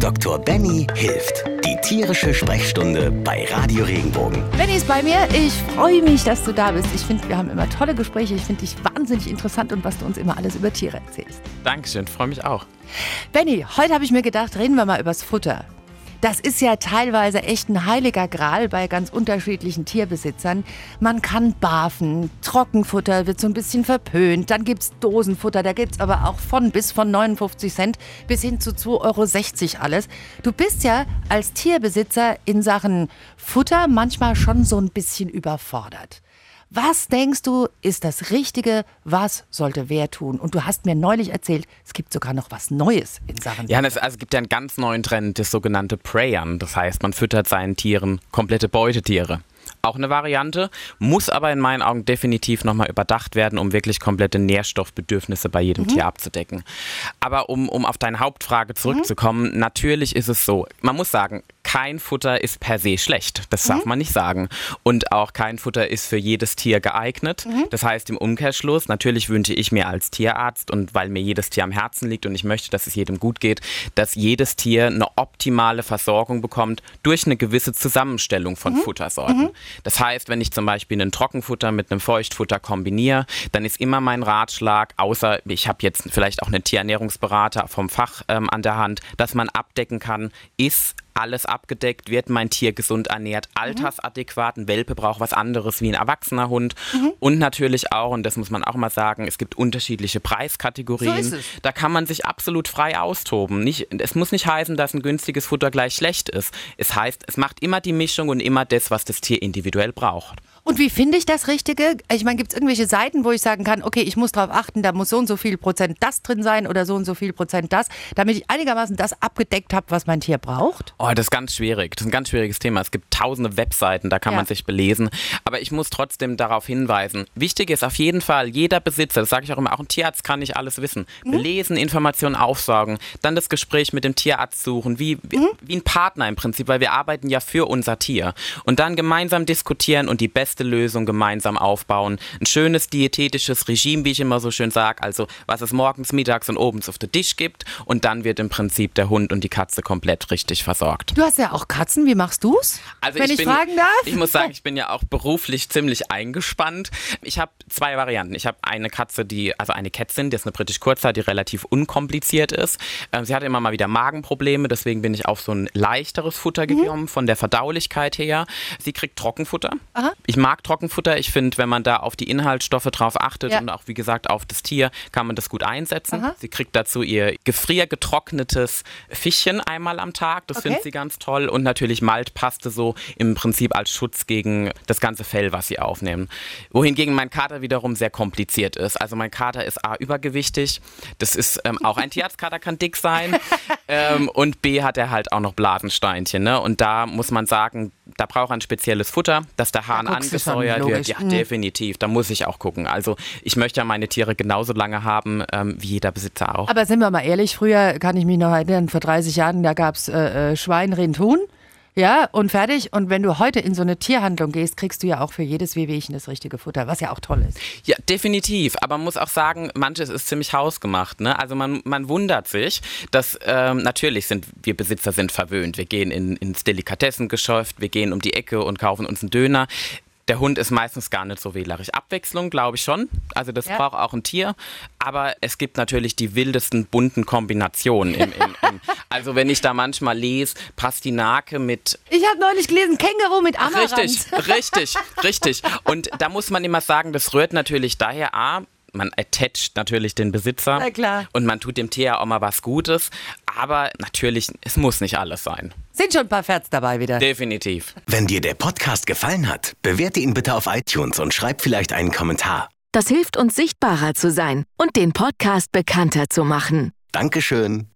Dr. Benny hilft. Die tierische Sprechstunde bei Radio Regenbogen. Benny ist bei mir. Ich freue mich, dass du da bist. Ich finde, wir haben immer tolle Gespräche. Ich finde dich wahnsinnig interessant und was du uns immer alles über Tiere erzählst. Dankeschön, freue mich auch. Benny, heute habe ich mir gedacht, reden wir mal übers Futter. Das ist ja teilweise echt ein heiliger Gral bei ganz unterschiedlichen Tierbesitzern. Man kann barfen, Trockenfutter wird so ein bisschen verpönt, dann gibt es Dosenfutter, da gibt es aber auch von bis von 59 Cent bis hin zu 2,60 Euro alles. Du bist ja als Tierbesitzer in Sachen Futter manchmal schon so ein bisschen überfordert. Was denkst du, ist das Richtige? Was sollte wer tun? Und du hast mir neulich erzählt, es gibt sogar noch was Neues in Sachen. Ja, es, also es gibt ja einen ganz neuen Trend, das sogenannte Preyern. Das heißt, man füttert seinen Tieren komplette Beutetiere. Auch eine Variante, muss aber in meinen Augen definitiv nochmal überdacht werden, um wirklich komplette Nährstoffbedürfnisse bei jedem mhm. Tier abzudecken. Aber um, um auf deine Hauptfrage zurückzukommen, mhm. natürlich ist es so, man muss sagen, kein Futter ist per se schlecht. Das darf mhm. man nicht sagen. Und auch kein Futter ist für jedes Tier geeignet. Mhm. Das heißt im Umkehrschluss, natürlich wünsche ich mir als Tierarzt und weil mir jedes Tier am Herzen liegt und ich möchte, dass es jedem gut geht, dass jedes Tier eine optimale Versorgung bekommt durch eine gewisse Zusammenstellung von mhm. Futtersorten. Mhm. Das heißt, wenn ich zum Beispiel ein Trockenfutter mit einem Feuchtfutter kombiniere, dann ist immer mein Ratschlag, außer ich habe jetzt vielleicht auch einen Tierernährungsberater vom Fach ähm, an der Hand, dass man abdecken kann, ist alles abgedeckt, wird mein Tier gesund ernährt, mhm. altersadäquat. Ein Welpe braucht was anderes wie ein erwachsener Hund. Mhm. Und natürlich auch, und das muss man auch mal sagen, es gibt unterschiedliche Preiskategorien. So da kann man sich absolut frei austoben. Nicht, es muss nicht heißen, dass ein günstiges Futter gleich schlecht ist. Es heißt, es macht immer die Mischung und immer das, was das Tier individuell braucht. Und wie finde ich das Richtige? Ich meine, gibt es irgendwelche Seiten, wo ich sagen kann, okay, ich muss darauf achten, da muss so und so viel Prozent das drin sein oder so und so viel Prozent das, damit ich einigermaßen das abgedeckt habe, was mein Tier braucht? Oh, das ist ganz schwierig. Das ist ein ganz schwieriges Thema. Es gibt tausende Webseiten, da kann ja. man sich belesen. Aber ich muss trotzdem darauf hinweisen. Wichtig ist auf jeden Fall, jeder Besitzer, das sage ich auch immer, auch ein Tierarzt kann nicht alles wissen. Mhm. Belesen, Informationen aufsaugen, dann das Gespräch mit dem Tierarzt suchen, wie, wie, mhm. wie ein Partner im Prinzip, weil wir arbeiten ja für unser Tier. Und dann gemeinsam diskutieren und die beste beste Lösung gemeinsam aufbauen. Ein schönes diätetisches Regime, wie ich immer so schön sage, also was es morgens, mittags und abends auf den Tisch gibt und dann wird im Prinzip der Hund und die Katze komplett richtig versorgt. Du hast ja auch Katzen, wie machst du's? Also wenn ich, bin, fragen darf? Ich muss sagen, ich bin ja auch beruflich ziemlich eingespannt. Ich habe zwei Varianten. Ich habe eine Katze, die, also eine Kätzin, die ist eine britisch Kurzzeit, die relativ unkompliziert ist. Ähm, sie hatte immer mal wieder Magenprobleme, deswegen bin ich auf so ein leichteres Futter mhm. gekommen, von der Verdaulichkeit her. Sie kriegt Trockenfutter. Aha. Ich mag Trockenfutter. Ich finde, wenn man da auf die Inhaltsstoffe drauf achtet ja. und auch, wie gesagt, auf das Tier, kann man das gut einsetzen. Aha. Sie kriegt dazu ihr gefriergetrocknetes Fischchen einmal am Tag. Das okay. findet sie ganz toll. Und natürlich Maltpaste so im Prinzip als Schutz gegen das ganze Fell, was sie aufnehmen. Wohingegen mein Kater wiederum sehr kompliziert ist. Also mein Kater ist A, übergewichtig. Das ist ähm, auch ein Tierarztkater, kann dick sein. ähm, und B, hat er halt auch noch Blasensteinchen. Ne? Und da muss man sagen, da braucht ein spezielles Futter, dass der Hahn an angesteuert wird. Ja, mhm. definitiv. Da muss ich auch gucken. Also ich möchte ja meine Tiere genauso lange haben ähm, wie jeder Besitzer auch. Aber sind wir mal ehrlich, früher kann ich mich noch erinnern, vor 30 Jahren, da gab es äh, äh, Schwein, Rind, Huhn. Ja, und fertig. Und wenn du heute in so eine Tierhandlung gehst, kriegst du ja auch für jedes Wehwehchen das richtige Futter, was ja auch toll ist. Ja, definitiv. Aber man muss auch sagen, manches ist ziemlich hausgemacht. Ne? Also man, man wundert sich, dass ähm, natürlich sind wir Besitzer sind verwöhnt. Wir gehen in, ins Delikatessengeschäft, wir gehen um die Ecke und kaufen uns einen Döner. Der Hund ist meistens gar nicht so wählerisch. Abwechslung, glaube ich schon. Also das ja. braucht auch ein Tier. Aber es gibt natürlich die wildesten bunten Kombinationen. Im, im, im also wenn ich da manchmal lese, Pastinake mit... Ich habe neulich gelesen, Känguru mit Amaranth. Richtig, richtig, richtig. Und da muss man immer sagen, das rührt natürlich daher, A, man attacht natürlich den Besitzer. Na klar. Und man tut dem Tier auch mal was Gutes. Aber natürlich, es muss nicht alles sein. Sind schon ein paar Ferts dabei wieder. Definitiv. Wenn dir der Podcast gefallen hat, bewerte ihn bitte auf iTunes und schreib vielleicht einen Kommentar. Das hilft uns sichtbarer zu sein und den Podcast bekannter zu machen. Dankeschön.